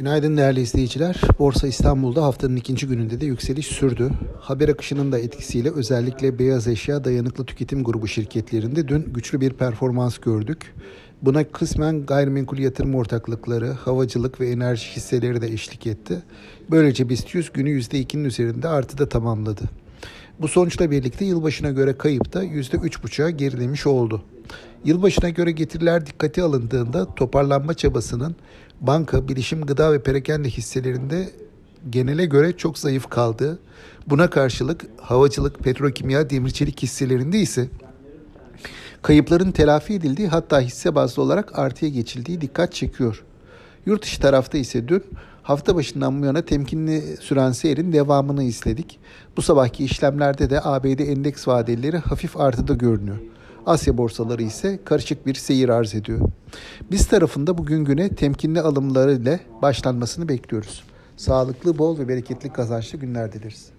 Günaydın değerli izleyiciler. Borsa İstanbul'da haftanın ikinci gününde de yükseliş sürdü. Haber akışının da etkisiyle özellikle beyaz eşya dayanıklı tüketim grubu şirketlerinde dün güçlü bir performans gördük. Buna kısmen gayrimenkul yatırım ortaklıkları, havacılık ve enerji hisseleri de eşlik etti. Böylece BIST 100 günü %2'nin üzerinde artıda tamamladı. Bu sonuçla birlikte yılbaşına göre kayıp da %3,5'a gerilemiş oldu. Yılbaşına göre getiriler dikkate alındığında toparlanma çabasının banka, bilişim, gıda ve perakende hisselerinde genele göre çok zayıf kaldı. Buna karşılık havacılık, petrokimya, demirçelik hisselerinde ise kayıpların telafi edildiği hatta hisse bazlı olarak artıya geçildiği dikkat çekiyor. Yurt dışı tarafta ise dün hafta başından bu yana temkinli süren seyrin devamını izledik. Bu sabahki işlemlerde de ABD endeks vadeleri hafif artıda görünüyor. Asya borsaları ise karışık bir seyir arz ediyor. Biz tarafında bugün güne temkinli alımları ile başlanmasını bekliyoruz. Sağlıklı, bol ve bereketli kazançlı günler dileriz.